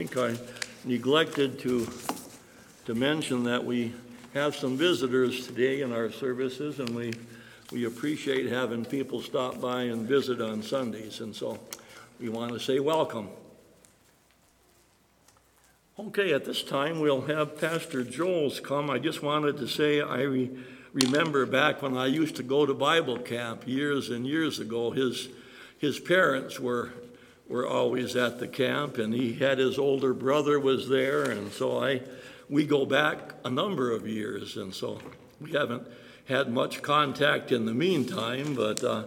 think I neglected to, to mention that we have some visitors today in our services, and we, we appreciate having people stop by and visit on Sundays, and so we want to say welcome. Okay, at this time, we'll have Pastor Joel's come. I just wanted to say, I re- remember back when I used to go to Bible camp years and years ago, his, his parents were were always at the camp, and he had his older brother was there, and so I, we go back a number of years, and so we haven't had much contact in the meantime, but uh,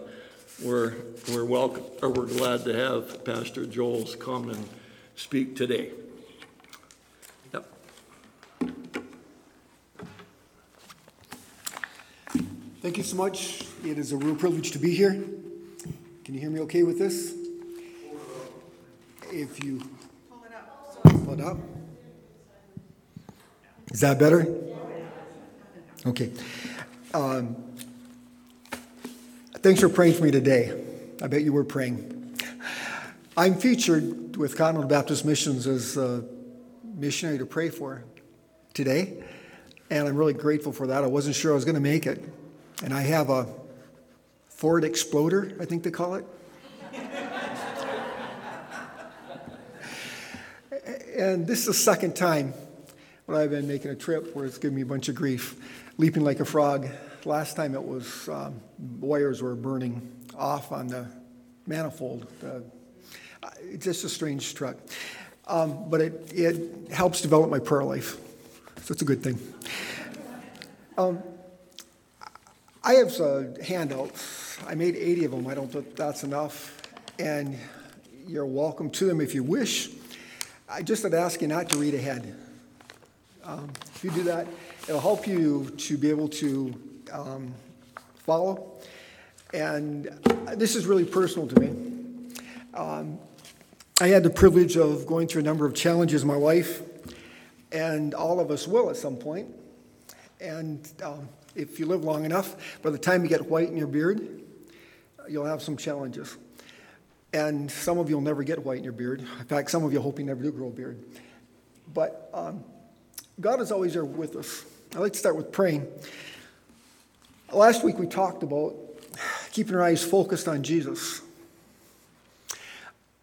we're we're welcome, or we're glad to have Pastor Joel's come and speak today. Yep. Thank you so much. It is a real privilege to be here. Can you hear me okay with this? If you pull it up. Pull it up. Is that better? Okay. Um, thanks for praying for me today. I bet you were praying. I'm featured with Continental Baptist Missions as a missionary to pray for today, and I'm really grateful for that. I wasn't sure I was going to make it, and I have a Ford Exploder, I think they call it. And this is the second time when I've been making a trip where it's given me a bunch of grief. Leaping like a frog. Last time it was um, wires were burning off on the manifold. Uh, it's just a strange truck. Um, but it, it helps develop my prayer life. So it's a good thing. Um, I have uh, handouts. I made 80 of them. I don't think that's enough. And you're welcome to them if you wish. I just would ask you not to read ahead. Um, if you do that, it'll help you to be able to um, follow. And this is really personal to me. Um, I had the privilege of going through a number of challenges in my life, and all of us will at some point. And um, if you live long enough, by the time you get white in your beard, you'll have some challenges. And some of you will never get white in your beard. In fact, some of you hope you never do grow a beard. But um, God is always there with us. I like to start with praying. Last week we talked about keeping our eyes focused on Jesus.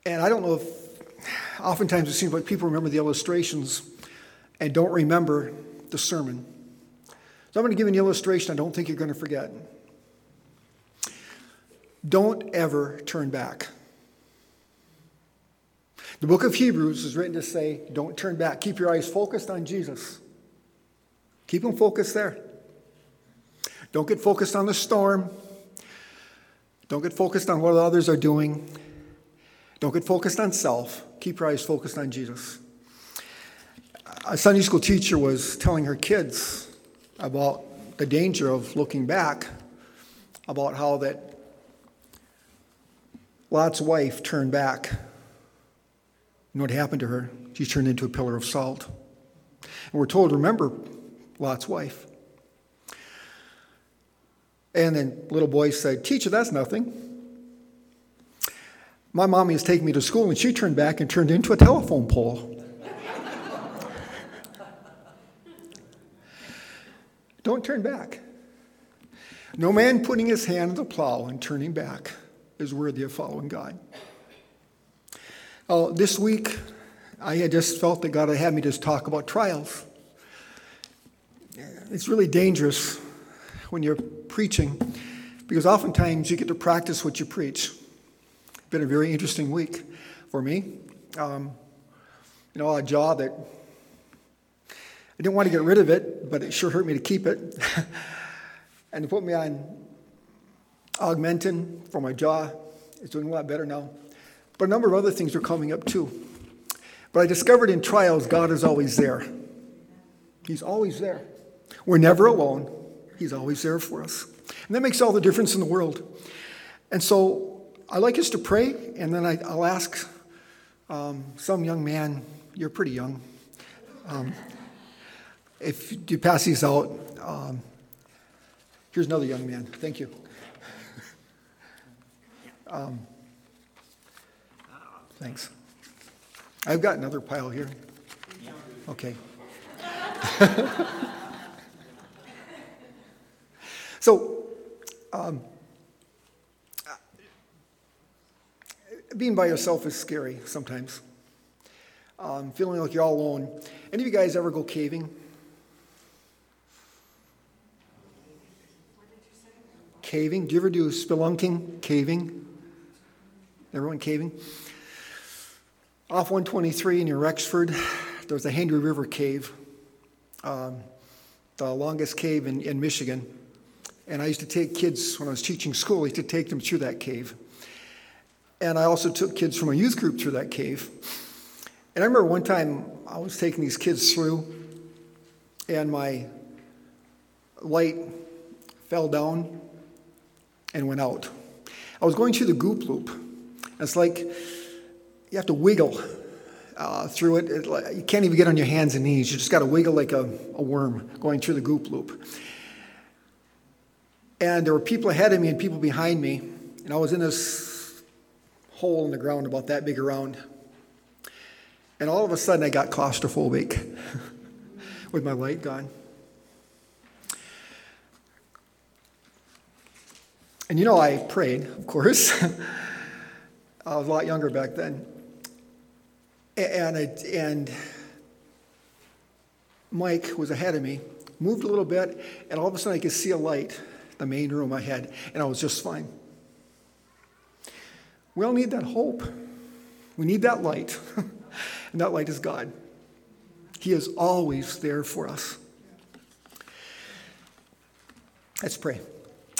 And I don't know if, oftentimes it seems like people remember the illustrations and don't remember the sermon. So I'm going to give an illustration I don't think you're going to forget. Don't ever turn back. The book of Hebrews is written to say, don't turn back. Keep your eyes focused on Jesus. Keep them focused there. Don't get focused on the storm. Don't get focused on what others are doing. Don't get focused on self. Keep your eyes focused on Jesus. A Sunday school teacher was telling her kids about the danger of looking back, about how that Lot's wife turned back. Know what happened to her? She turned into a pillar of salt. And we're told, remember Lot's wife. And then little boy said, Teacher, that's nothing. My mommy is taking me to school, and she turned back and turned into a telephone pole. Don't turn back. No man putting his hand to the plow and turning back is worthy of following God. Uh, this week, I had just felt that God had me just talk about trials. It's really dangerous when you're preaching because oftentimes you get to practice what you preach. It's been a very interesting week for me. Um, you know, a jaw that I didn't want to get rid of it, but it sure hurt me to keep it. and to put me on Augmentin for my jaw. It's doing a lot better now. But a number of other things are coming up too. But I discovered in trials, God is always there. He's always there. We're never alone. He's always there for us. And that makes all the difference in the world. And so I like us to pray, and then I, will ask um, some young man, you're pretty young, um, if you pass these out, um, here's another young man. Thank you. Thanks. I've got another pile here. Okay. so, um, being by yourself is scary sometimes. Um, feeling like you're all alone. Any of you guys ever go caving? Caving? Do you ever do spelunking? Caving? Everyone caving? Off 123 near Rexford, there's a Hendrie River cave, um, the longest cave in, in Michigan. And I used to take kids, when I was teaching school, I used to take them through that cave. And I also took kids from a youth group through that cave. And I remember one time I was taking these kids through, and my light fell down and went out. I was going through the goop loop. It's like you have to wiggle uh, through it. it. You can't even get on your hands and knees. You just got to wiggle like a, a worm going through the goop loop. And there were people ahead of me and people behind me, and I was in this hole in the ground about that big around. And all of a sudden, I got claustrophobic with my light gone. And you know, I prayed, of course. I was a lot younger back then. And, it, and Mike was ahead of me, moved a little bit, and all of a sudden I could see a light, the main room I had, and I was just fine. We all need that hope. We need that light. and that light is God. He is always there for us. Let's pray.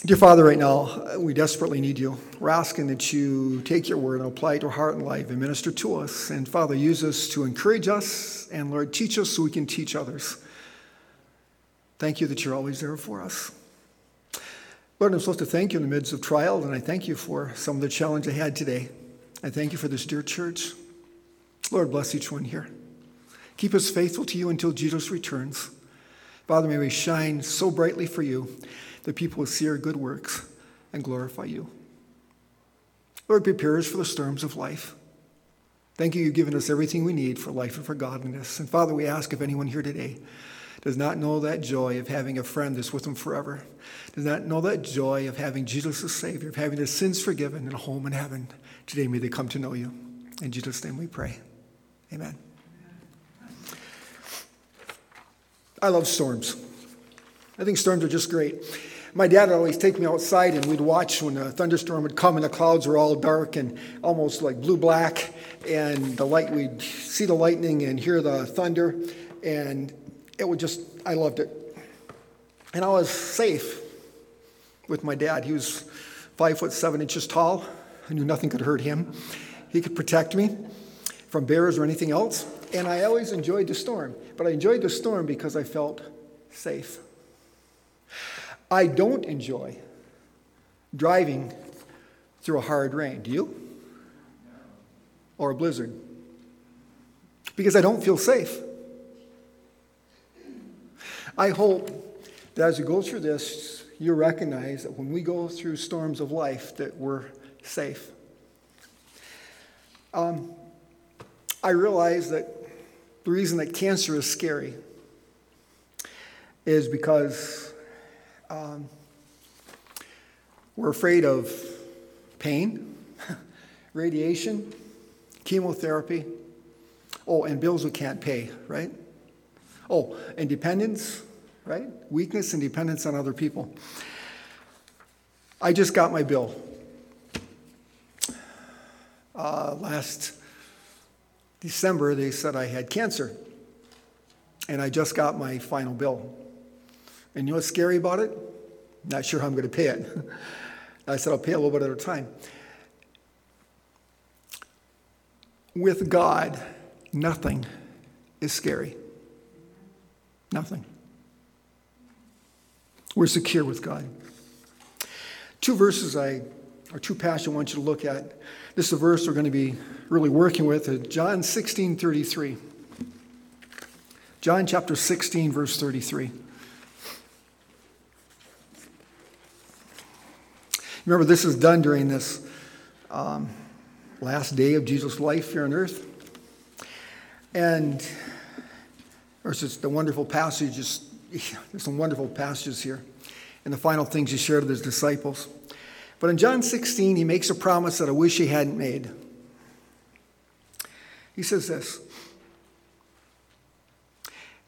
Dear Father, right now, uh, we desperately need you. We're asking that you take your word and apply it to our heart and life and minister to us. And Father, use us to encourage us. And Lord, teach us so we can teach others. Thank you that you're always there for us. Lord, I'm supposed to thank you in the midst of trials, and I thank you for some of the challenge I had today. I thank you for this dear church. Lord, bless each one here. Keep us faithful to you until Jesus returns. Father, may we shine so brightly for you that people will see our good works and glorify you. Lord, prepare us for the storms of life. Thank you, you've given us everything we need for life and for godliness. And Father, we ask if anyone here today does not know that joy of having a friend that's with them forever, does not know that joy of having Jesus as Savior, of having their sins forgiven and a home in heaven, today may they come to know you. In Jesus' name we pray. Amen. I love storms. I think storms are just great. My dad would always take me outside and we'd watch when a thunderstorm would come and the clouds were all dark and almost like blue black and the light we'd see the lightning and hear the thunder and it would just I loved it. And I was safe with my dad. He was five foot seven inches tall. I knew nothing could hurt him. He could protect me from bears or anything else. And I always enjoyed the storm. But I enjoyed the storm because I felt safe. I don't enjoy driving through a hard rain. Do you? Or a blizzard? Because I don't feel safe. I hope that as we go through this, you recognize that when we go through storms of life, that we're safe. Um, I realize that the reason that cancer is scary is because um, we're afraid of pain, radiation, chemotherapy. Oh, and bills we can't pay, right? Oh, and dependence, right? Weakness and dependence on other people. I just got my bill. Uh, last December, they said I had cancer. And I just got my final bill. And you know what's scary about it? Not sure how I'm going to pay it. I said, I'll pay a little bit at a time. With God, nothing is scary. Nothing. We're secure with God. Two verses I, or two passages I want you to look at. This is a verse we're going to be really working with, uh, John 16, 33. John chapter 16, verse 33. Remember, this is done during this um, last day of Jesus' life here on earth. And there's just the wonderful passages, there's some wonderful passages here. And the final things he shared with his disciples. But in John 16, he makes a promise that I wish he hadn't made. He says this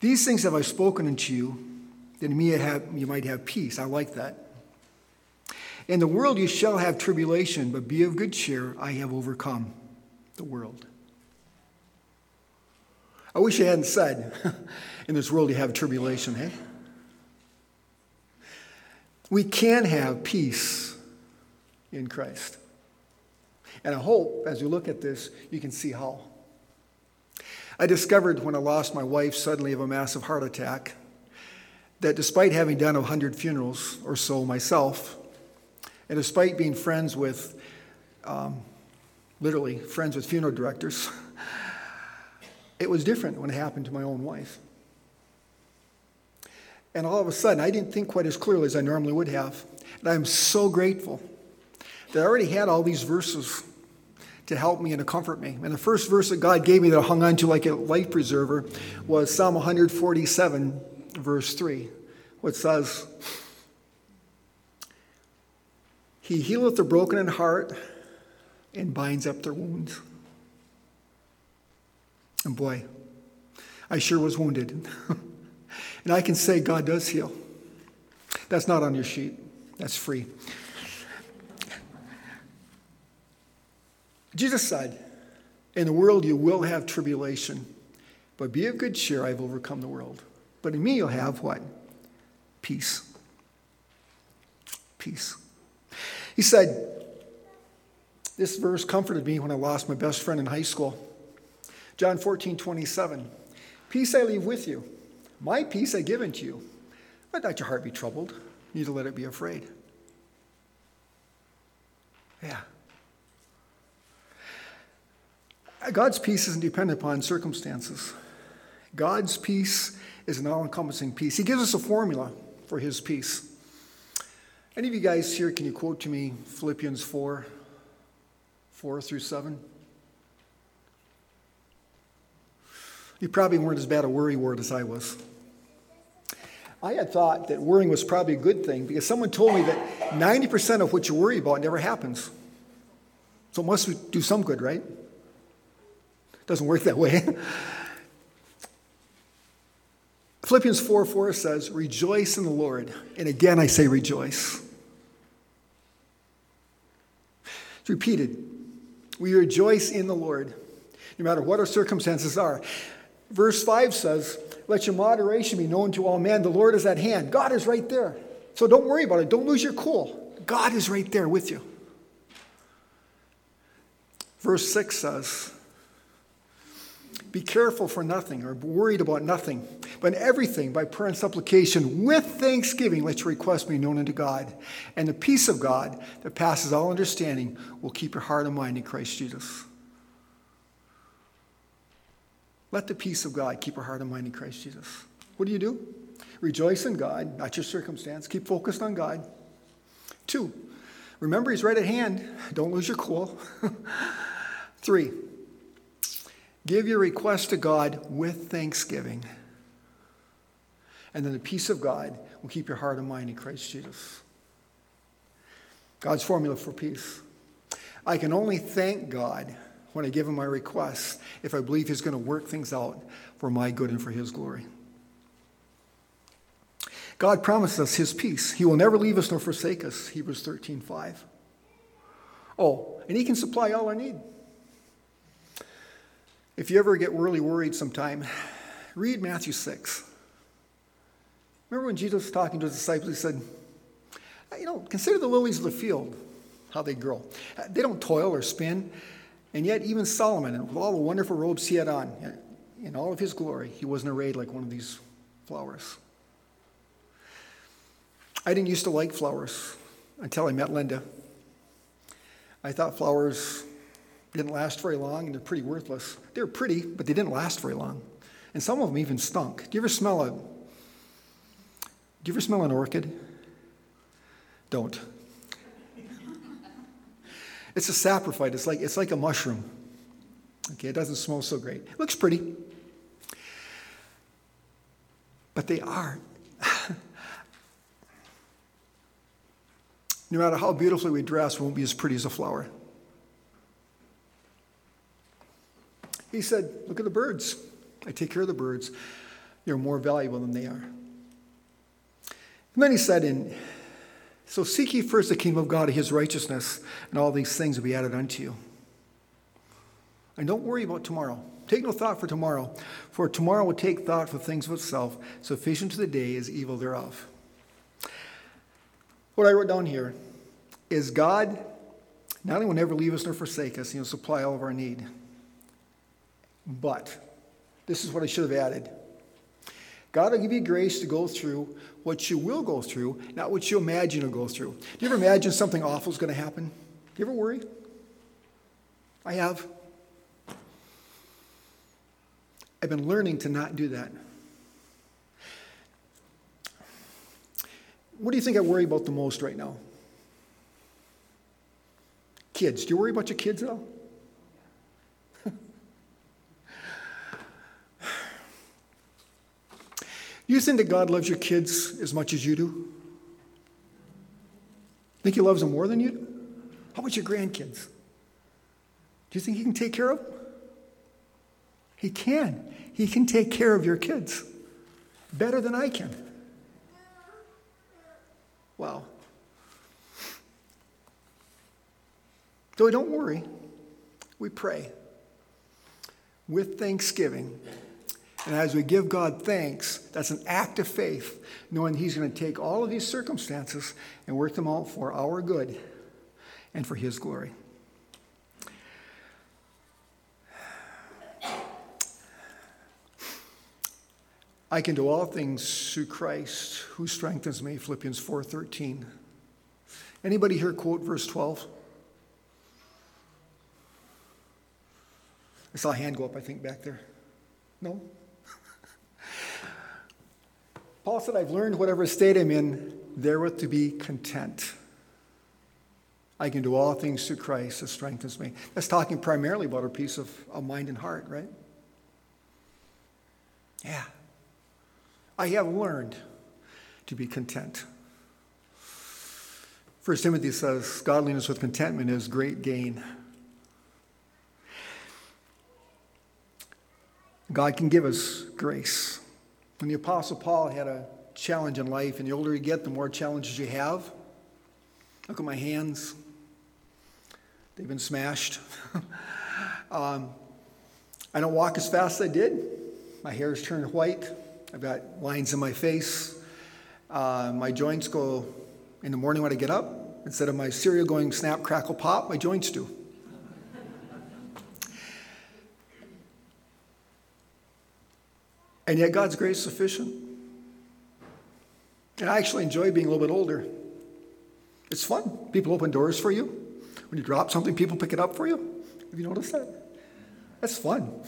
These things have I spoken unto you, that in me you might have peace. I like that. In the world you shall have tribulation, but be of good cheer. I have overcome the world. I wish I hadn't said, in this world you have tribulation, hey? We can have peace in Christ. And I hope as you look at this, you can see how. I discovered when I lost my wife suddenly of a massive heart attack that despite having done 100 funerals or so myself, and despite being friends with, um, literally, friends with funeral directors, it was different when it happened to my own wife. And all of a sudden, I didn't think quite as clearly as I normally would have. And I'm so grateful that I already had all these verses to help me and to comfort me. And the first verse that God gave me that I hung on to like a life preserver was Psalm 147, verse 3, which says, He healeth the broken in heart and binds up their wounds. And boy, I sure was wounded. and I can say God does heal. That's not on your sheet, that's free. Jesus said, In the world you will have tribulation, but be of good cheer, I've overcome the world. But in me you'll have what? Peace. Peace. He said, This verse comforted me when I lost my best friend in high school. John 14, 27. Peace I leave with you, my peace I give unto you. Let not your heart be troubled, neither let it be afraid. Yeah. God's peace isn't dependent upon circumstances. God's peace is an all encompassing peace. He gives us a formula for his peace. Any of you guys here, can you quote to me Philippians 4 4 through 7? You probably weren't as bad a worry ward as I was. I had thought that worrying was probably a good thing because someone told me that 90% of what you worry about never happens. So it must do some good, right? Doesn't work that way. Philippians 4 4 says, Rejoice in the Lord. And again, I say rejoice. It's repeated. We rejoice in the Lord, no matter what our circumstances are. Verse 5 says, Let your moderation be known to all men. The Lord is at hand. God is right there. So don't worry about it. Don't lose your cool. God is right there with you. Verse 6 says, be careful for nothing or worried about nothing, but in everything by prayer and supplication with thanksgiving let your request be known unto God. And the peace of God that passes all understanding will keep your heart and mind in Christ Jesus. Let the peace of God keep your heart and mind in Christ Jesus. What do you do? Rejoice in God, not your circumstance. Keep focused on God. Two, remember He's right at hand. Don't lose your cool. Three, Give your request to God with thanksgiving. And then the peace of God will keep your heart and mind in Christ Jesus. God's formula for peace. I can only thank God when I give him my request if I believe he's going to work things out for my good and for his glory. God promised us his peace. He will never leave us nor forsake us, Hebrews 13 5. Oh, and he can supply all our need. If you ever get really worried sometime, read Matthew 6. Remember when Jesus was talking to his disciples, he said, uh, You know, consider the lilies of the field, how they grow. Uh, they don't toil or spin. And yet, even Solomon, with all the wonderful robes he had on, uh, in all of his glory, he wasn't arrayed like one of these flowers. I didn't used to like flowers until I met Linda. I thought flowers didn't last very long and they're pretty worthless. They were pretty, but they didn't last very long. And some of them even stunk. Do you ever smell a do you ever smell an orchid? Don't. It's a saprophyte. It's like it's like a mushroom. Okay, it doesn't smell so great. It looks pretty, but they are. no matter how beautifully we dress, we won't be as pretty as a flower. He said, Look at the birds. I take care of the birds. You're more valuable than they are. And then he said, in, So seek ye first the kingdom of God and his righteousness, and all these things will be added unto you. And don't worry about tomorrow. Take no thought for tomorrow, for tomorrow will take thought for things of itself. Sufficient to the day is evil thereof. What I wrote down here is God not only will never leave us nor forsake us, he'll supply all of our need. But, this is what I should have added God will give you grace to go through what you will go through, not what you imagine you'll go through. Do you ever imagine something awful is going to happen? Do you ever worry? I have. I've been learning to not do that. What do you think I worry about the most right now? Kids. Do you worry about your kids at all? You think that God loves your kids as much as you do? Think He loves them more than you do? How about your grandkids? Do you think He can take care of them? He can. He can take care of your kids better than I can. Wow. So don't worry. We pray with thanksgiving. And as we give God thanks, that's an act of faith, knowing He's going to take all of these circumstances and work them out for our good and for His glory. I can do all things through Christ who strengthens me, Philippians 4:13. Anybody here quote verse 12? I saw a hand go up, I think, back there. No? Paul said, I've learned whatever state I'm in, therewith to be content. I can do all things through Christ that strengthens me. That's talking primarily about a peace of, of mind and heart, right? Yeah. I have learned to be content. First Timothy says, Godliness with contentment is great gain. God can give us grace. When the Apostle Paul had a challenge in life, and the older you get, the more challenges you have. Look at my hands, they've been smashed. um, I don't walk as fast as I did. My hair hair's turned white. I've got lines in my face. Uh, my joints go in the morning when I get up. Instead of my cereal going snap, crackle, pop, my joints do. And yet, God's grace is sufficient. And I actually enjoy being a little bit older. It's fun. People open doors for you. When you drop something, people pick it up for you. Have you noticed that? That's fun.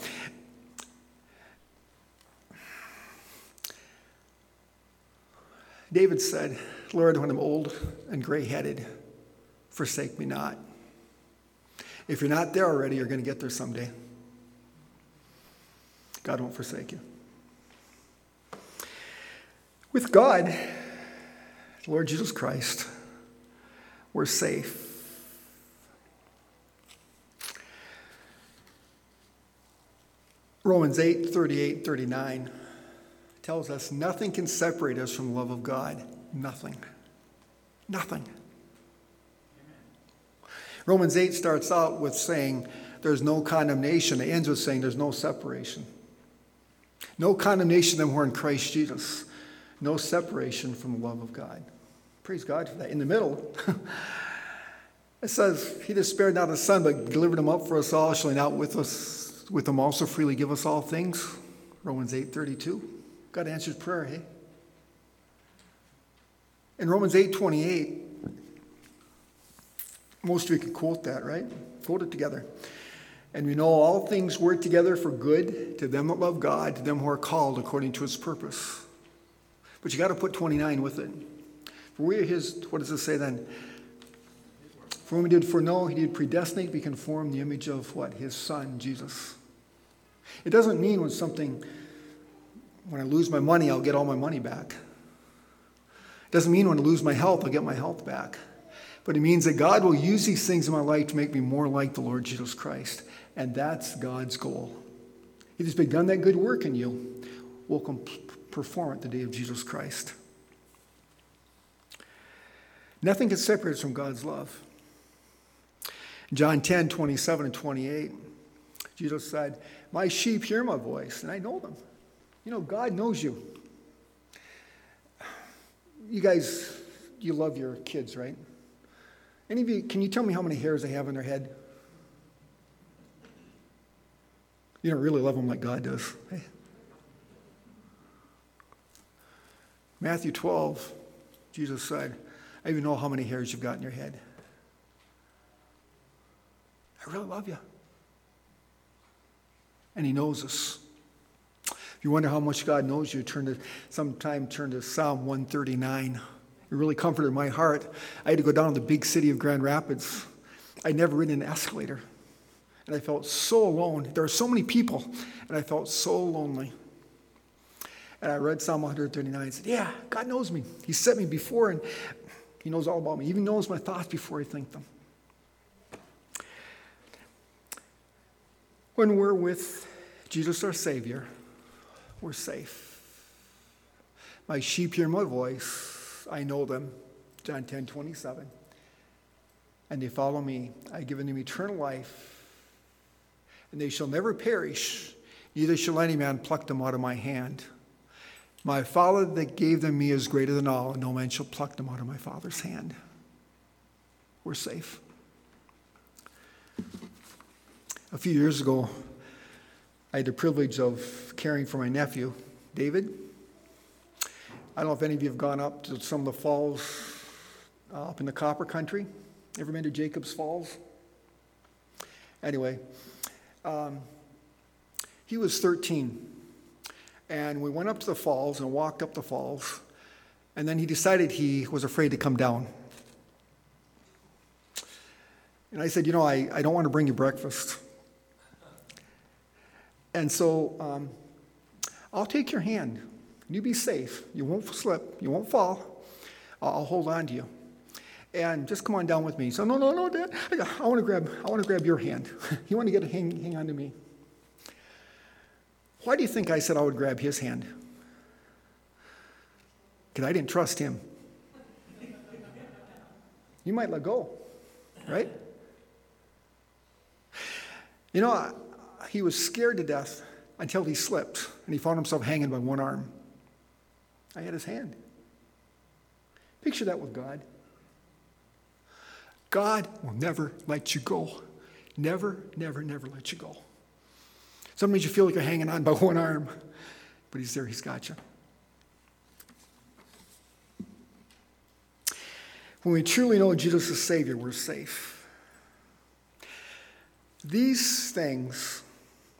David said, Lord, when I'm old and gray headed, forsake me not. If you're not there already, you're going to get there someday. God won't forsake you. With God, Lord Jesus Christ, we're safe. Romans 8 38 39 tells us nothing can separate us from the love of God. Nothing. Nothing. Romans 8 starts out with saying there's no condemnation. It ends with saying there's no separation. No condemnation them who are in Christ Jesus. No separation from the love of God. Praise God for that. In the middle, it says, He that spared not his son, but delivered him up for us all, shall not with us with him also freely give us all things? Romans 8 32. God answers prayer, hey? In Romans 8 28, most of you can quote that, right? Quote it together. And we know all things work together for good to them that love God, to them who are called according to his purpose. But you got to put 29 with it. For we are his, what does it say then? For whom he did foreknow, he did predestinate to be conformed the image of what? His son, Jesus. It doesn't mean when something when I lose my money, I'll get all my money back. It doesn't mean when I lose my health, I'll get my health back. But it means that God will use these things in my life to make me more like the Lord Jesus Christ. And that's God's goal. He has begun that good work in you, will perform at the day of Jesus Christ. Nothing can separate us from God's love. John 10, 27 and 28, Jesus said, My sheep hear my voice, and I know them. You know, God knows you. You guys, you love your kids, right? Any of you, can you tell me how many hairs they have on their head? You don't really love them like God does. Hey. Matthew 12, Jesus said, I even know how many hairs you've got in your head. I really love you. And He knows us. If you wonder how much God knows you, turn to sometime turn to Psalm 139. It really comforted my heart. I had to go down to the big city of Grand Rapids. I'd never ridden an escalator. And I felt so alone. There were so many people, and I felt so lonely. And I read Psalm 139 and said, Yeah, God knows me. He set me before, and He knows all about me. He even knows my thoughts before I think them. When we're with Jesus, our Savior, we're safe. My sheep hear my voice. I know them. John 10 27. And they follow me. I give them eternal life and they shall never perish, neither shall any man pluck them out of my hand. My Father that gave them me is greater than all, and no man shall pluck them out of my Father's hand. We're safe. A few years ago, I had the privilege of caring for my nephew, David. I don't know if any of you have gone up to some of the falls uh, up in the copper country. Ever been to Jacobs Falls? Anyway, um, he was 13. And we went up to the falls and walked up the falls. And then he decided he was afraid to come down. And I said, You know, I, I don't want to bring you breakfast. And so um, I'll take your hand. You be safe. You won't slip. You won't fall. I'll, hold on to you and just come on down with me. So no, no, no, Dad, I, want to grab, I want to grab your hand. you want to get a hang, hang on to me. Why do you think I said I would grab his hand? Because I didn't trust him. You might let go, right? You know, he was scared to death until he slipped and he found himself hanging by one arm. I had his hand. Picture that with God. God will never let you go. Never, never, never let you go. Sometimes you feel like you're hanging on by one arm, but He's there, He's got you. When we truly know Jesus is Savior, we're safe. These things,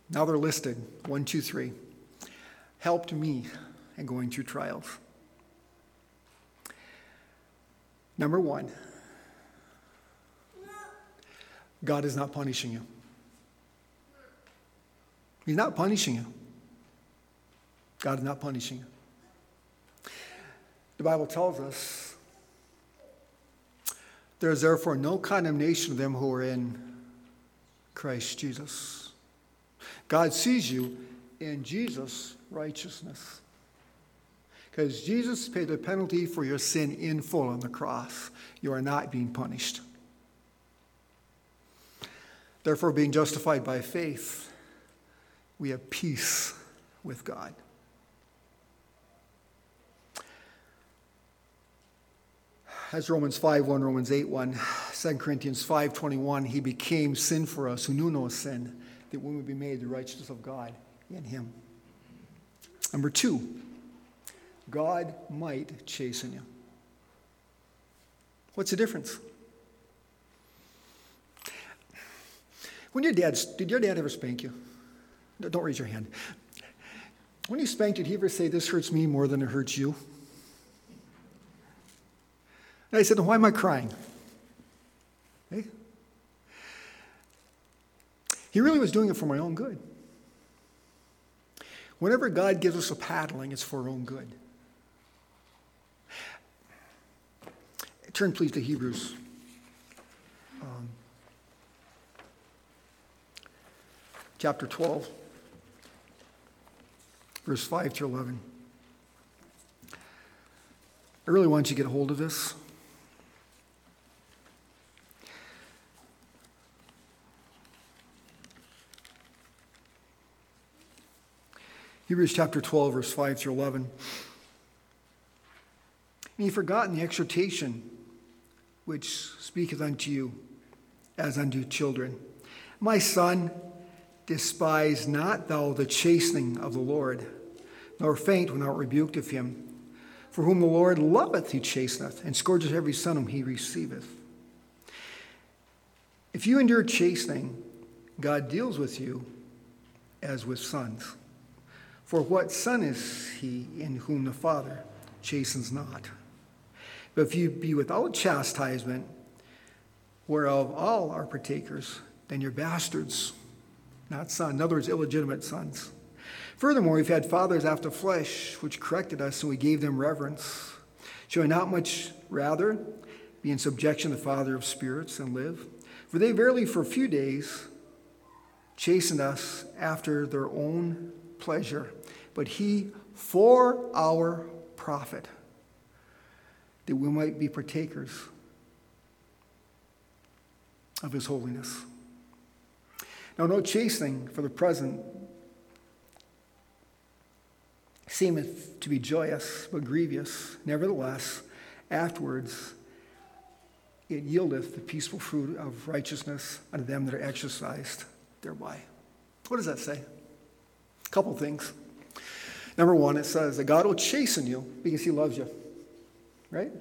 now they're listed one, two, three, helped me in going through trials. Number one, God is not punishing you. He's not punishing you. God is not punishing you. The Bible tells us there is therefore no condemnation of them who are in Christ Jesus. God sees you in Jesus' righteousness. Because Jesus paid the penalty for your sin in full on the cross. You are not being punished. Therefore, being justified by faith, we have peace with God. As Romans 5 1, Romans 8 1, 2 Corinthians 5 21, he became sin for us who knew no sin, that we would be made the righteousness of God in him. Number two, God might chasten you. What's the difference? When your dad, did your dad ever spank you? Don't raise your hand. When he spanked did he ever say, This hurts me more than it hurts you? And I said, Why am I crying? Hey? He really was doing it for my own good. Whenever God gives us a paddling, it's for our own good. Turn, please, to Hebrews. Um, chapter 12, verse 5 to 11. I really want you to get a hold of this. Hebrews chapter 12, verse 5 through 11. And ye forgotten the exhortation which speaketh unto you as unto children. My son, despise not thou the chastening of the Lord, nor faint when thou art rebuked of him. For whom the Lord loveth, he chasteneth, and scourgeth every son whom he receiveth. If you endure chastening, God deals with you as with sons. For what son is he in whom the Father chastens not? But if you be without chastisement, whereof all are partakers, then you're bastards, not sons. In other words, illegitimate sons. Furthermore, we've had fathers after flesh, which corrected us, and we gave them reverence. Shall I not much rather be in subjection to the Father of spirits and live? For they verily for a few days chastened us after their own pleasure, but he for our profit, that we might be partakers of his holiness. Now, no chastening for the present seemeth to be joyous, but grievous. Nevertheless, afterwards it yieldeth the peaceful fruit of righteousness unto them that are exercised thereby. What does that say? A couple things. Number one, it says that God will chasten you because he loves you, right?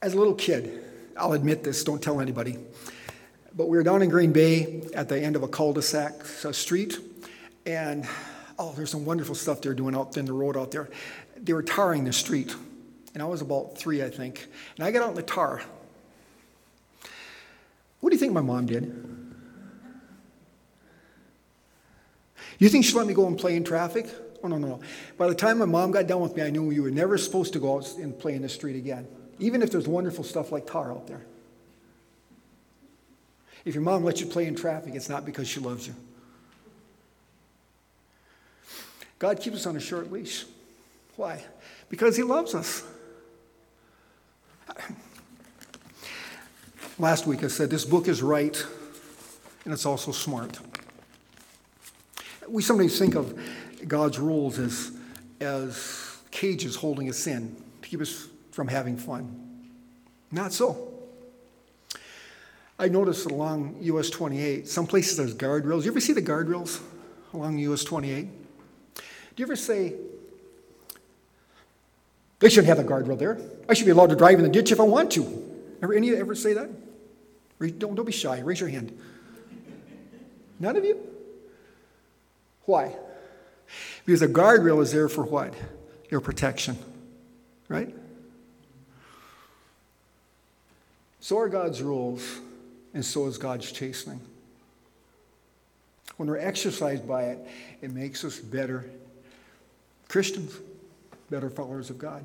As a little kid, I'll admit this, don't tell anybody, but we were down in Green Bay at the end of a cul-de-sac a street, and oh, there's some wonderful stuff they're doing out in the road out there. They were tarring the street, and I was about three, I think, and I got out in the tar. What do you think my mom did? You think she let me go and play in traffic? Oh, no, no, no. By the time my mom got done with me, I knew you were never supposed to go out and play in the street again, even if there's wonderful stuff like tar out there. If your mom lets you play in traffic, it's not because she loves you. God keeps us on a short leash. Why? Because He loves us. Last week I said this book is right and it's also smart. We sometimes think of God's rules as, as cages holding us in to keep us from having fun. Not so. I noticed along US 28, some places there's guardrails. You ever see the guardrails along US 28? Do you ever say, they shouldn't have a guardrail there. I should be allowed to drive in the ditch if I want to. Ever, any of you ever say that? Don't, don't be shy. Raise your hand. None of you? Why? Because a guardrail is there for what? Your protection, right? So are God's rules, and so is God's chastening. When we're exercised by it, it makes us better Christians, better followers of God.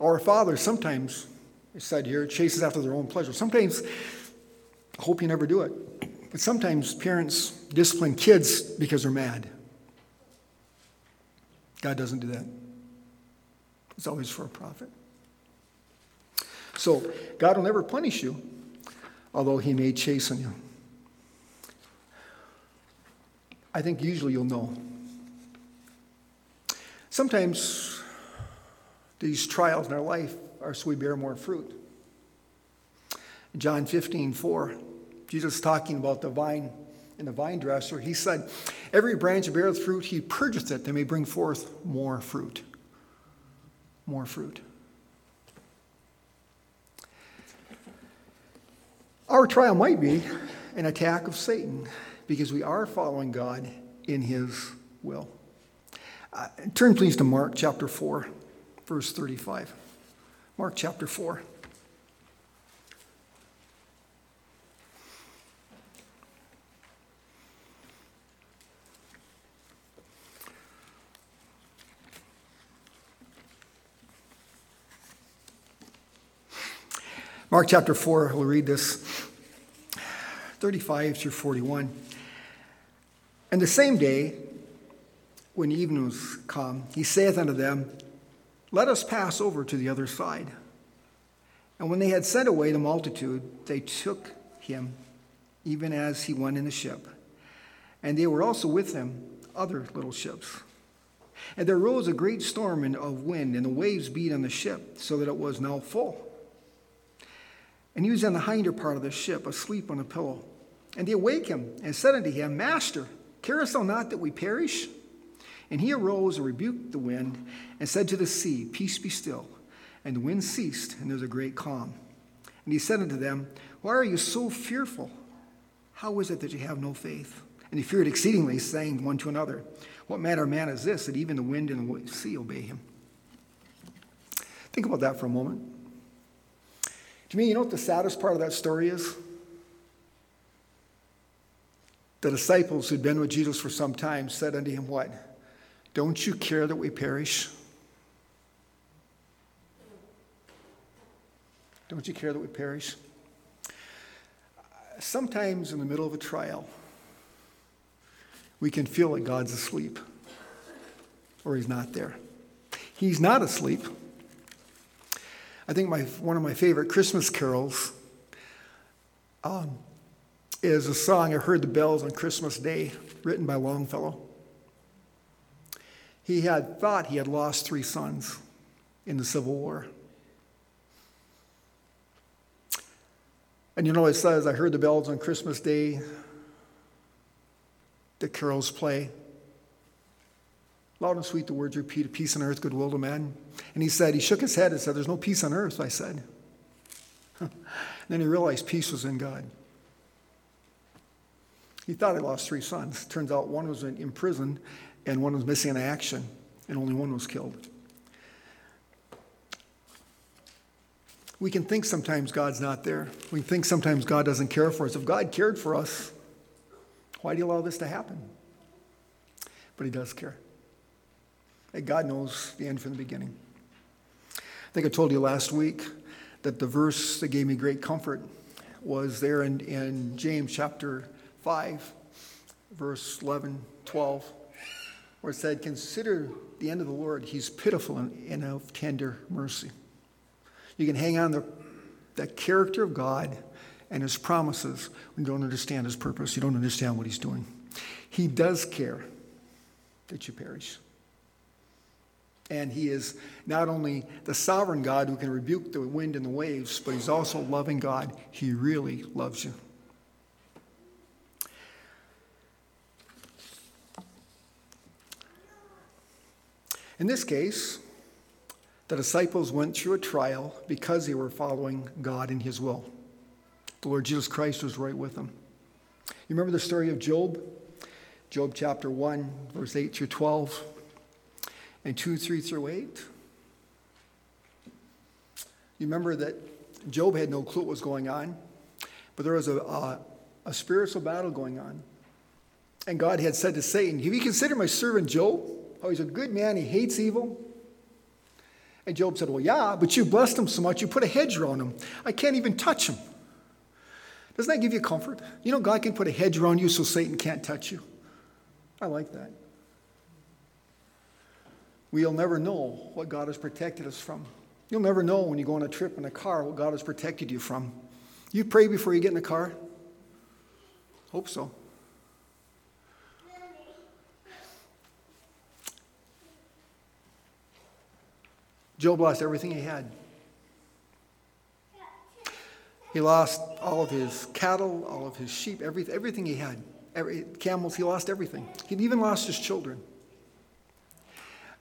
Our fathers sometimes, it's said here, chases after their own pleasure. Sometimes, I hope you never do it, but sometimes parents discipline kids because they're mad. God doesn't do that. It's always for a profit. So, God will never punish you, although He may chasten you. I think usually you'll know. Sometimes these trials in our life are so we bear more fruit. John 15, 4, Jesus talking about the vine and the vine dresser, he said, Every branch beareth fruit, he purgeth it, that may bring forth more fruit. More fruit. Our trial might be an attack of Satan because we are following God in his will. Uh, turn, please, to Mark chapter 4, verse 35. Mark chapter 4. Mark chapter 4, we'll read this 35 through 41. And the same day, when evening was come, he saith unto them, Let us pass over to the other side. And when they had sent away the multitude, they took him, even as he went in the ship. And they were also with him other little ships. And there rose a great storm of wind, and the waves beat on the ship, so that it was now full. And he was in the hinder part of the ship, asleep on a pillow. And they awake him, and said unto him, Master, carest thou not that we perish? And he arose and rebuked the wind, and said to the sea, Peace be still. And the wind ceased, and there was a great calm. And he said unto them, Why are you so fearful? How is it that you have no faith? And they feared exceedingly, saying one to another, What manner of man is this, that even the wind and the sea obey him? Think about that for a moment. To me, you know what the saddest part of that story is? The disciples who'd been with Jesus for some time said unto him, What? Don't you care that we perish? Don't you care that we perish? Sometimes in the middle of a trial, we can feel like God's asleep or he's not there. He's not asleep. I think my, one of my favorite Christmas carols um, is a song, I Heard the Bells on Christmas Day, written by Longfellow. He had thought he had lost three sons in the Civil War. And you know, it says, I heard the bells on Christmas Day, the carols play. Loud and sweet the words repeat, peace on earth, goodwill to men. And he said, he shook his head and said, There's no peace on earth, I said. then he realized peace was in God. He thought he lost three sons. Turns out one was in prison and one was missing in action, and only one was killed. We can think sometimes God's not there. We can think sometimes God doesn't care for us. If God cared for us, why do you allow this to happen? But He does care. And God knows the end from the beginning. I think I told you last week that the verse that gave me great comfort was there in, in James chapter 5, verse 11, 12, where it said, Consider the end of the Lord. He's pitiful and of tender mercy. You can hang on the, the character of God and his promises when you don't understand his purpose. You don't understand what he's doing. He does care that you perish. And he is not only the sovereign God who can rebuke the wind and the waves, but he's also loving God. He really loves you. In this case, the disciples went through a trial because they were following God in his will. The Lord Jesus Christ was right with them. You remember the story of Job? Job chapter 1, verse 8 through 12, and 2, 3 through 8. You remember that Job had no clue what was going on, but there was a, a, a spiritual battle going on. And God had said to Satan, Have you considered my servant Job? Oh, he's a good man, he hates evil. And Job said, Well, yeah, but you blessed him so much, you put a hedge around him. I can't even touch him. Doesn't that give you comfort? You know, God can put a hedge around you so Satan can't touch you. I like that. We'll never know what God has protected us from. You'll never know when you go on a trip in a car what God has protected you from. You pray before you get in the car? Hope so. Job lost everything he had. He lost all of his cattle, all of his sheep, everything, everything he had. Every, camels, he lost everything. He even lost his children.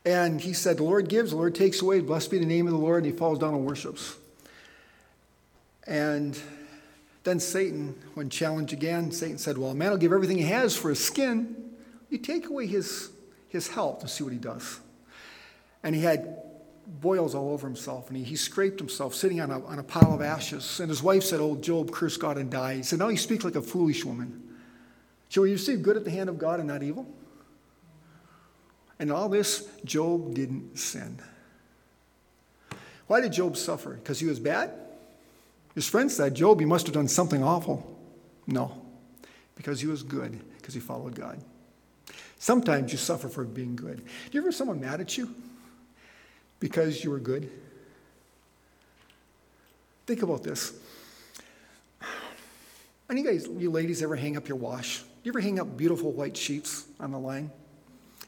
And he said, The Lord gives, the Lord takes away. Blessed be the name of the Lord. And he falls down and worships. And then Satan, when challenged again, Satan said, Well, a man will give everything he has for his skin. You take away his, his health and see what he does. And he had boils all over himself, and he, he scraped himself sitting on a, on a pile of ashes. And his wife said, Oh, Job, curse God and die. He said, Now you speak like a foolish woman. Shall we receive good at the hand of God and not evil? And all this, Job didn't sin. Why did Job suffer? Because he was bad? His friend said, Job, you must have done something awful. No, because he was good, because he followed God. Sometimes you suffer for being good. Do you ever someone mad at you because you were good? Think about this. Any guys, you ladies, ever hang up your wash? Do you ever hang up beautiful white sheets on the line?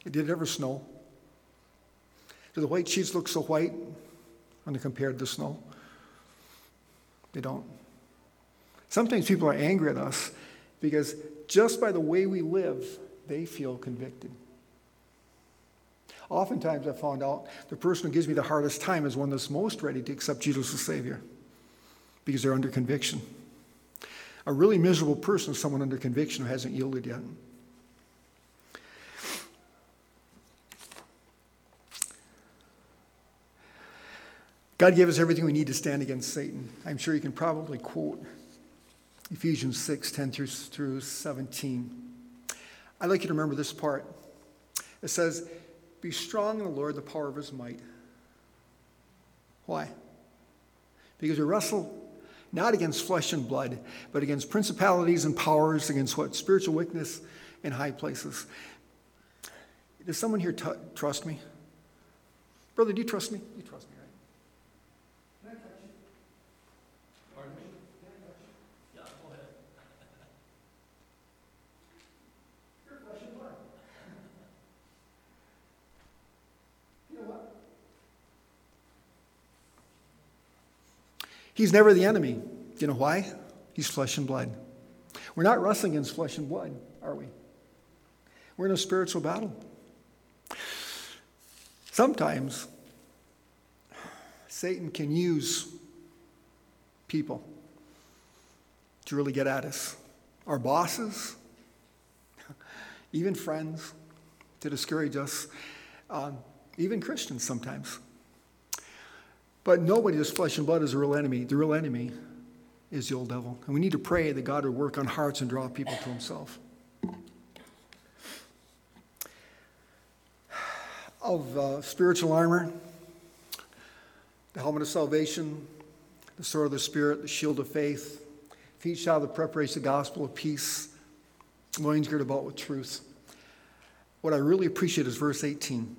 Did it ever snow? Do the white sheets look so white when they're compared to snow? They don't. Sometimes people are angry at us because just by the way we live, they feel convicted. Oftentimes, I've found out the person who gives me the hardest time is one that's most ready to accept Jesus as Savior because they're under conviction. A really miserable person is someone under conviction who hasn't yielded yet. God gave us everything we need to stand against Satan. I'm sure you can probably quote Ephesians 6 10 through, through 17. I'd like you to remember this part. It says, Be strong in the Lord, the power of his might. Why? Because we wrestle not against flesh and blood, but against principalities and powers, against what? Spiritual weakness in high places. Does someone here t- trust me? Brother, do you trust me? You trust me, right? Pardon me? Yeah, go ahead. You know what? He's never the enemy. You know why? He's flesh and blood. We're not wrestling against flesh and blood, are we? We're in a spiritual battle. Sometimes Satan can use people to really get at us. Our bosses, even friends, to discourage us, um, even Christians sometimes. But nobody that's flesh and blood is a real enemy. The real enemy is the old devil. And we need to pray that God would work on hearts and draw people to himself. Of uh, spiritual armor, the helmet of salvation, the sword of the Spirit, the shield of faith, feet shod with the preparation of the gospel of peace, loins girded about with truth. What I really appreciate is verse 18.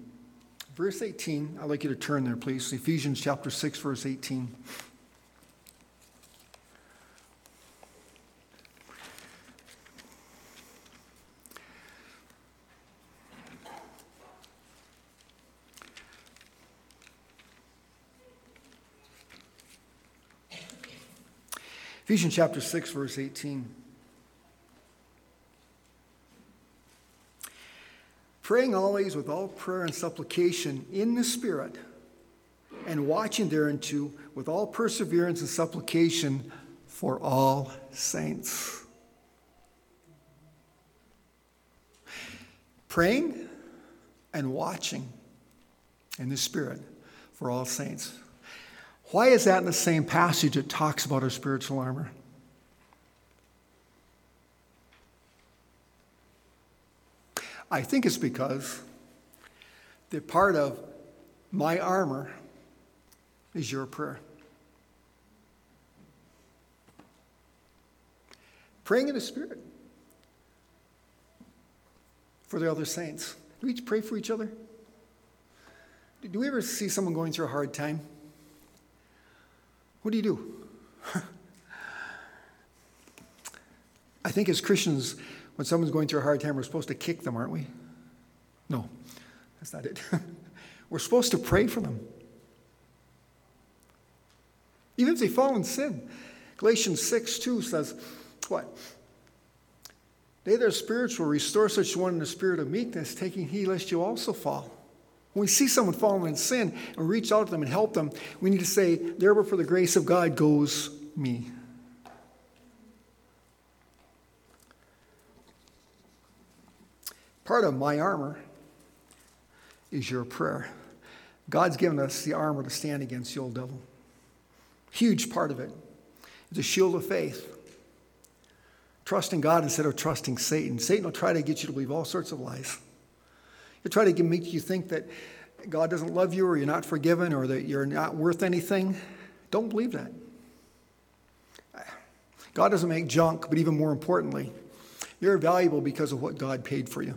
Verse 18, I'd like you to turn there, please. Ephesians chapter 6, verse 18. Ephesians chapter 6, verse 18. Praying always with all prayer and supplication in the Spirit, and watching thereunto with all perseverance and supplication for all saints. Praying and watching in the Spirit for all saints. Why is that in the same passage that talks about our spiritual armor? I think it's because the part of my armor is your prayer. Praying in the Spirit for the other saints. Do we each pray for each other? Do we ever see someone going through a hard time? What do you do? I think as Christians, when someone's going through a hard time, we're supposed to kick them, aren't we? No, that's not it. we're supposed to pray for them. Even if they fall in sin. Galatians 6 2 says, What? They that are spiritual restore such one in the spirit of meekness, taking heed lest you also fall. When we see someone falling in sin and reach out to them and help them, we need to say, Therefore, for the grace of God goes me. Part of my armor is your prayer. God's given us the armor to stand against the old devil. Huge part of it. It's a shield of faith. Trusting God instead of trusting Satan. Satan will try to get you to believe all sorts of lies. He'll try to make you think that God doesn't love you or you're not forgiven or that you're not worth anything. Don't believe that. God doesn't make junk, but even more importantly, you're valuable because of what God paid for you.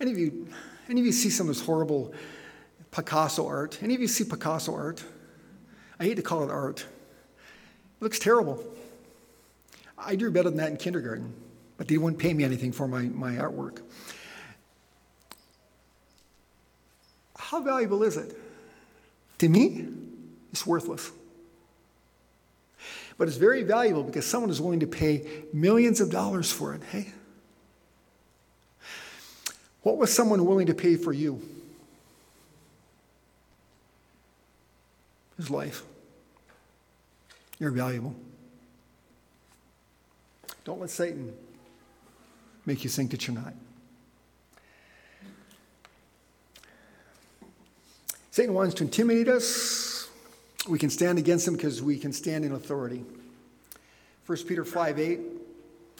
Any of you, any of you see some of this horrible Picasso art? Any of you see Picasso art? I hate to call it art. It looks terrible. I drew better than that in kindergarten, but they wouldn't pay me anything for my, my artwork. How valuable is it? To me, it's worthless. But it's very valuable because someone is willing to pay millions of dollars for it. Hey? What was someone willing to pay for you? His life. You're valuable. Don't let Satan make you think that you're not. Satan wants to intimidate us. We can stand against him because we can stand in authority. 1 Peter 5 8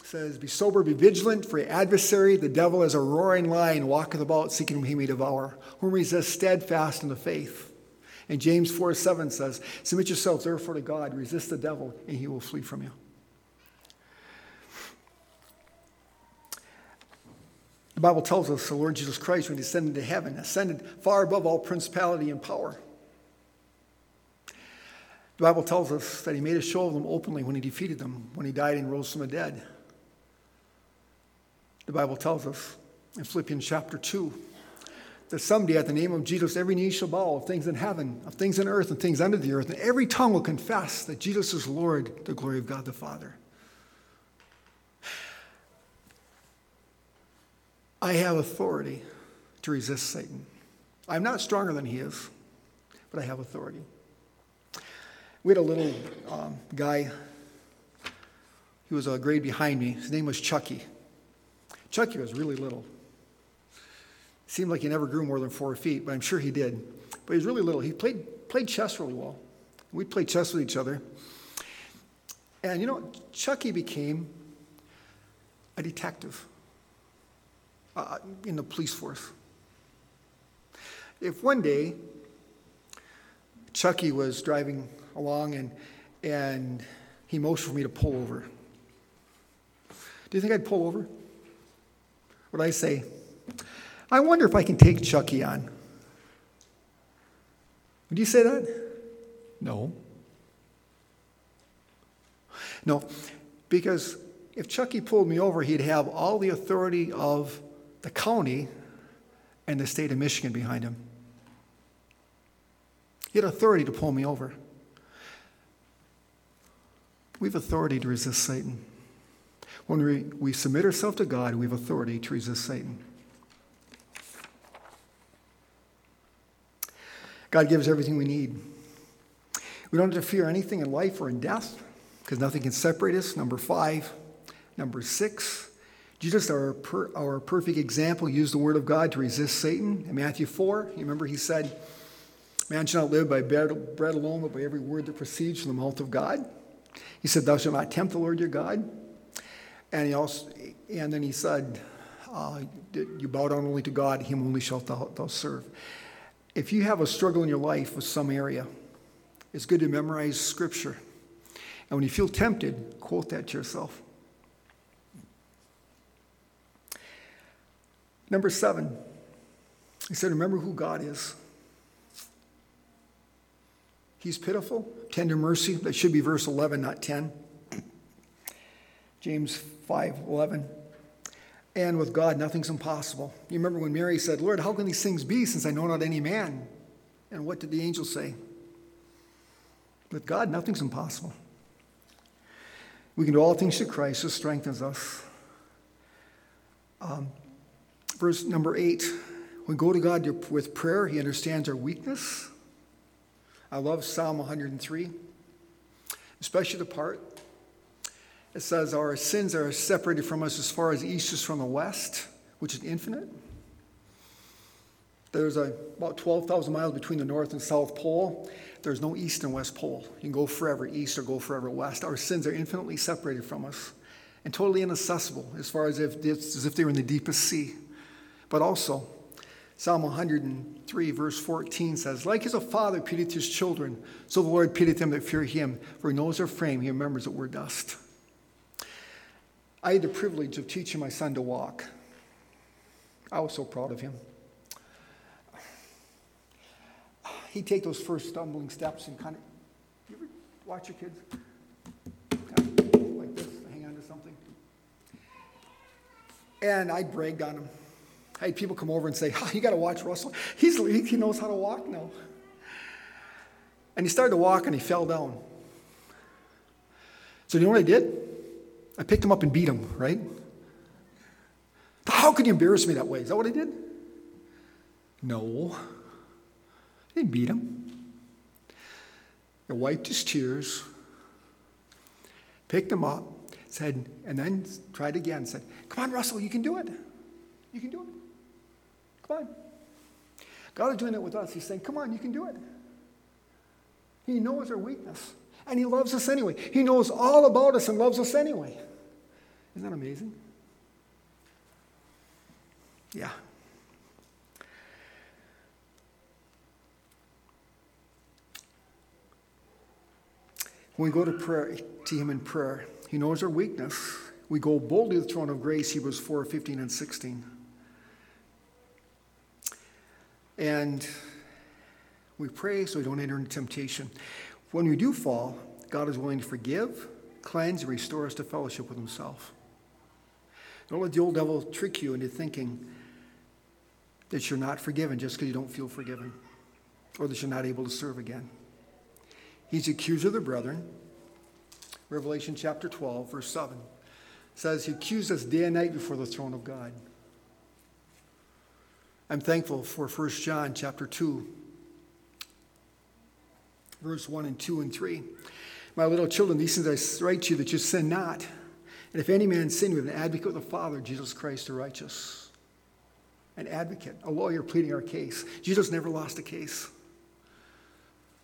says, Be sober, be vigilant, for your adversary, the devil, is a roaring lion, walketh about seeking whom he may devour, whom resist steadfast in the faith. And James 4 7 says, Submit yourselves therefore to God, resist the devil, and he will flee from you. The Bible tells us the Lord Jesus Christ, when he ascended to heaven, ascended far above all principality and power. The Bible tells us that he made a show of them openly when he defeated them, when he died and rose from the dead. The Bible tells us in Philippians chapter 2 that someday at the name of Jesus, every knee shall bow of things in heaven, of things in earth, and things under the earth, and every tongue will confess that Jesus is Lord, the glory of God the Father. I have authority to resist Satan. I'm not stronger than he is, but I have authority. We had a little um, guy, he was a grade behind me. His name was Chucky. Chucky was really little. Seemed like he never grew more than four feet, but I'm sure he did. But he was really little. He played, played chess really well. We played chess with each other. And you know, Chucky became a detective uh, in the police force. If one day Chucky was driving along and, and he motioned for me to pull over, do you think I'd pull over? Would I say, I wonder if I can take Chucky on? Would you say that? No. No, because if Chucky pulled me over, he'd have all the authority of the county and the state of Michigan behind him. He had authority to pull me over. We have authority to resist Satan. When we, we submit ourselves to God, we have authority to resist Satan. God gives everything we need. We don't have to fear anything in life or in death because nothing can separate us. Number five. Number six, Jesus, our, per, our perfect example, used the word of God to resist Satan. In Matthew 4, you remember he said, Man shall not live by bread, bread alone, but by every word that proceeds from the mouth of God. He said, Thou shalt not tempt the Lord your God. And, he also, and then he said, uh, You bow down only to God, him only shalt thou, thou serve. If you have a struggle in your life with some area, it's good to memorize scripture. And when you feel tempted, quote that to yourself. Number seven, he said, Remember who God is. He's pitiful, tender mercy. That should be verse 11, not 10. James 5 11. And with God, nothing's impossible. You remember when Mary said, Lord, how can these things be since I know not any man? And what did the angel say? With God, nothing's impossible. We can do all things through Christ who strengthens us. Um, verse number eight we go to God with prayer, He understands our weakness. I love Psalm 103, especially the part it says, Our sins are separated from us as far as east is from the west, which is infinite. There's a, about 12,000 miles between the North and South Pole. There's no East and West Pole. You can go forever east or go forever west. Our sins are infinitely separated from us and totally inaccessible as far as if, as if they were in the deepest sea. But also, Psalm 103, verse 14 says, Like as a father pitieth his children, so the Lord pitieth them that fear him, for he knows their frame, he remembers that we're dust. I had the privilege of teaching my son to walk. I was so proud of him. He'd take those first stumbling steps and kind of, you ever watch your kids? Kind of like this, hang on to something. And I bragged on him. I had people come over and say, oh, You got to watch Russell. He's, he knows how to walk now. And he started to walk and he fell down. So, you know what I did? I picked him up and beat him, right? How could you embarrass me that way? Is that what I did? No. I didn't beat him. I wiped his tears, picked him up, said, and then tried again, said, Come on, Russell, you can do it. You can do it. Come on. God is doing it with us. He's saying, Come on, you can do it. He knows our weakness, and He loves us anyway. He knows all about us and loves us anyway. Isn't that amazing? Yeah. When we go to prayer to Him in prayer, He knows our weakness. We go boldly to the throne of grace, Hebrews 4 15 and 16. And we pray so we don't enter into temptation. When we do fall, God is willing to forgive, cleanse, and restore us to fellowship with Himself. Don't let the old devil trick you into thinking that you're not forgiven just because you don't feel forgiven or that you're not able to serve again. He's accuser of the brethren. Revelation chapter 12, verse 7 says he accused us day and night before the throne of God. I'm thankful for 1 John chapter 2, verse 1 and 2 and 3. My little children, these things I write to you that you sin not. And if any man sin, with an advocate with the Father, Jesus Christ the righteous. An advocate, a lawyer pleading our case. Jesus never lost a case.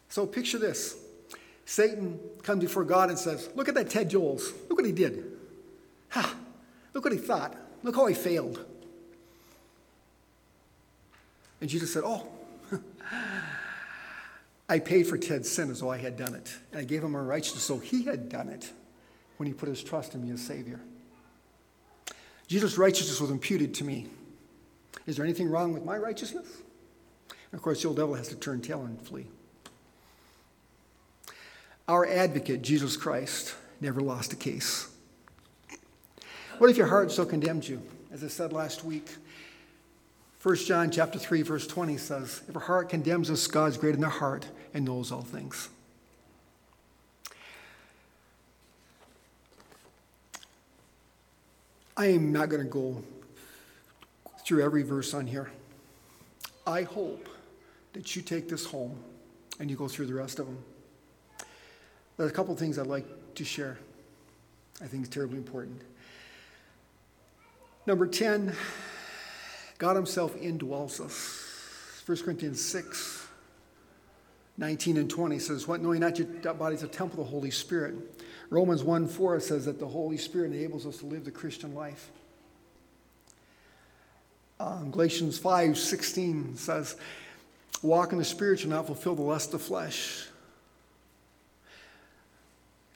So picture this Satan comes before God and says, Look at that Ted Joels. Look what he did. Ha! Look what he thought. Look how he failed. And Jesus said, Oh, I paid for Ted's sin as though I had done it. And I gave him a righteousness so he had done it when he put his trust in me as Savior. Jesus' righteousness was imputed to me. Is there anything wrong with my righteousness? And of course, the old devil has to turn tail and flee. Our advocate, Jesus Christ, never lost a case. What if your heart so condemned you? As I said last week, 1 John chapter 3, verse 20 says, If our heart condemns us, God's greater than the heart and knows all things. I am not going to go through every verse on here. I hope that you take this home and you go through the rest of them. There's a couple things I'd like to share. I think it's terribly important. Number 10, God Himself indwells us. 1 Corinthians 6, 19 and 20 says, What knowing not your body is a temple of the Holy Spirit. Romans 1 4 says that the Holy Spirit enables us to live the Christian life. Um, Galatians 5 16 says, Walk in the Spirit, shall not fulfill the lust of the flesh.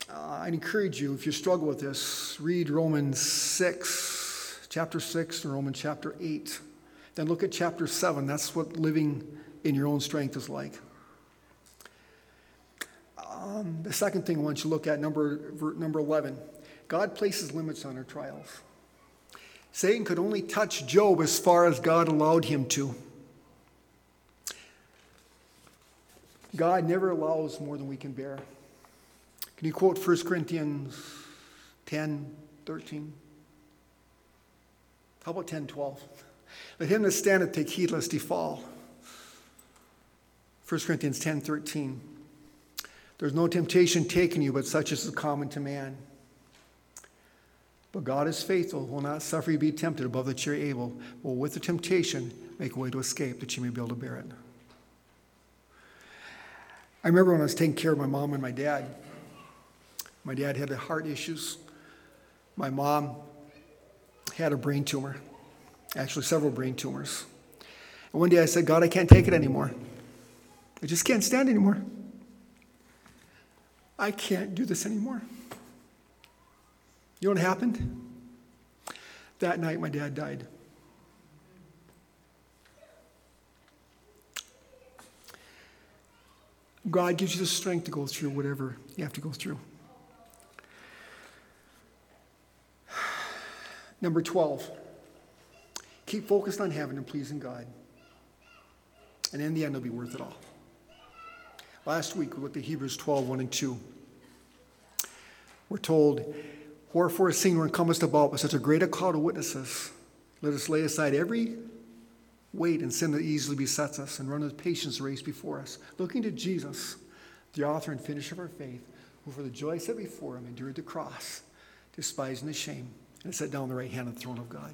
Uh, i encourage you, if you struggle with this, read Romans 6, chapter 6, and Romans chapter 8. Then look at chapter 7. That's what living in your own strength is like. Um, the second thing I want you to look at, number, number 11, God places limits on our trials. Satan could only touch Job as far as God allowed him to. God never allows more than we can bear. Can you quote 1 Corinthians 10, 13? How about 10, 12? Let him that standeth take heed lest he fall. 1 Corinthians 10, 13. There's no temptation taken you, but such as is common to man. But God is faithful, will not suffer you to be tempted above that you're able, will with the temptation make a way to escape that you may be able to bear it. I remember when I was taking care of my mom and my dad. My dad had heart issues. My mom had a brain tumor, actually, several brain tumors. And one day I said, God, I can't take it anymore. I just can't stand anymore. I can't do this anymore. You know what happened? That night, my dad died. God gives you the strength to go through whatever you have to go through. Number 12, keep focused on heaven and pleasing God. And in the end, it'll be worth it all. Last week, we looked at Hebrews 12, 1 and 2. We're told, Wherefore, seeing we're encompassed about with such a great a cloud of witnesses, let us lay aside every weight and sin that easily besets us and run with patience the race before us, looking to Jesus, the author and finisher of our faith, who for the joy set before him endured the cross, despising the shame, and sat down on the right hand of the throne of God.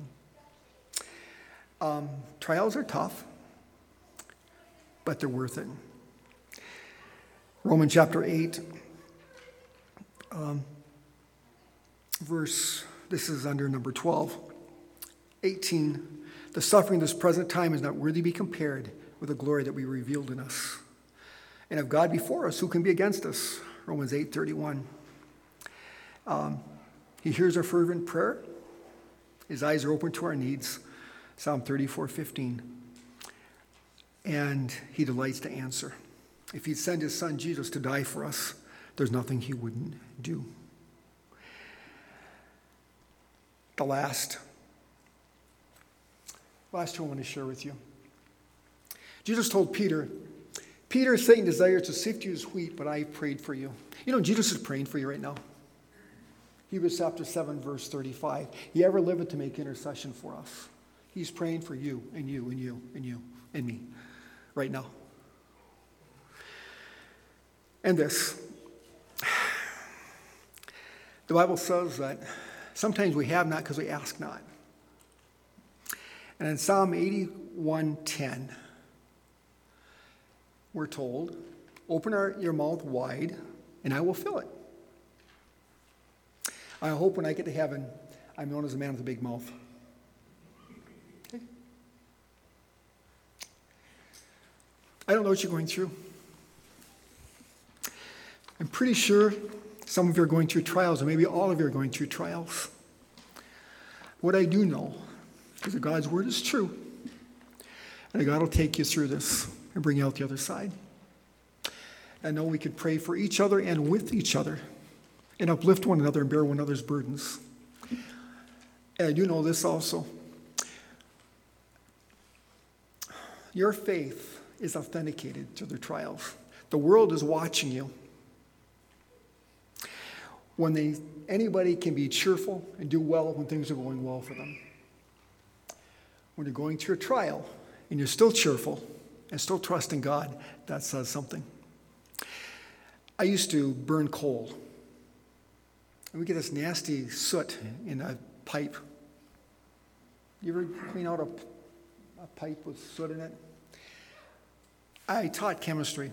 Um, trials are tough, but they're worth it. Romans chapter 8, um, verse, this is under number 12, 18. The suffering of this present time is not worthy to be compared with the glory that we revealed in us. And if God before us, who can be against us? Romans 8 31. Um, he hears our fervent prayer. His eyes are open to our needs. Psalm 34 15. And he delights to answer. If he'd send his son Jesus to die for us, there's nothing he wouldn't do. The last Last two I want to share with you. Jesus told Peter, Peter, Satan desires to sift you as wheat, but I prayed for you. You know, Jesus is praying for you right now. Hebrews chapter 7, verse 35. He ever liveth to make intercession for us. He's praying for you and you and you and you and me right now. And this. The Bible says that sometimes we have not because we ask not. And in Psalm 81:10, we're told, Open our, your mouth wide, and I will fill it. I hope when I get to heaven, I'm known as a man with a big mouth. I don't know what you're going through. I'm pretty sure some of you are going through trials, or maybe all of you are going through trials. What I do know because God's word is true. And God will take you through this and bring you out the other side. I know we can pray for each other and with each other and uplift one another and bear one another's burdens. And I do know this also. Your faith is authenticated through the trials. The world is watching you. When they, anybody can be cheerful and do well when things are going well for them when you're going through a trial and you're still cheerful and still trusting God, that says something. I used to burn coal. And we get this nasty soot in a pipe. You ever clean out a, a pipe with soot in it? I taught chemistry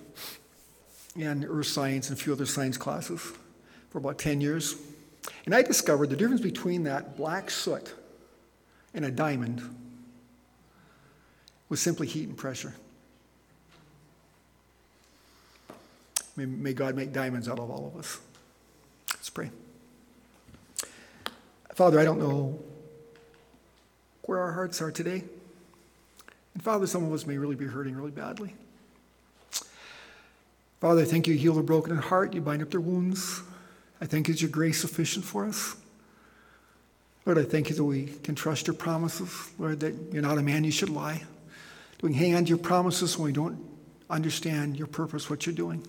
and earth science and a few other science classes for about 10 years. And I discovered the difference between that black soot and a diamond was simply heat and pressure. May, may God make diamonds out of all of us. Let's pray. Father, I don't know where our hearts are today. And Father, some of us may really be hurting really badly. Father, I thank you, heal the broken in heart, you bind up their wounds. I thank you that your grace sufficient for us. Lord, I thank you that we can trust your promises. Lord, that you're not a man you should lie. Do we hang on to your promises when we don't understand your purpose, what you're doing?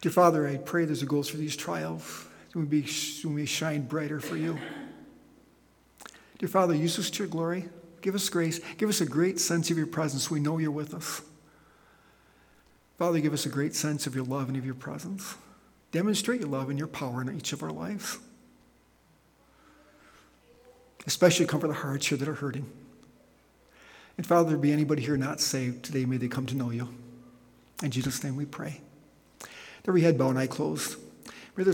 Dear Father, I pray as we go through these trials, we may, we may shine brighter for you. Dear Father, use us to your glory. Give us grace. Give us a great sense of your presence. We know you're with us. Father, give us a great sense of your love and of your presence. Demonstrate your love and your power in each of our lives. Especially comfort the hearts here that are hurting. And Father, there be anybody here not saved today, may they come to know you. In Jesus' name we pray. Every head bow and eye closed. May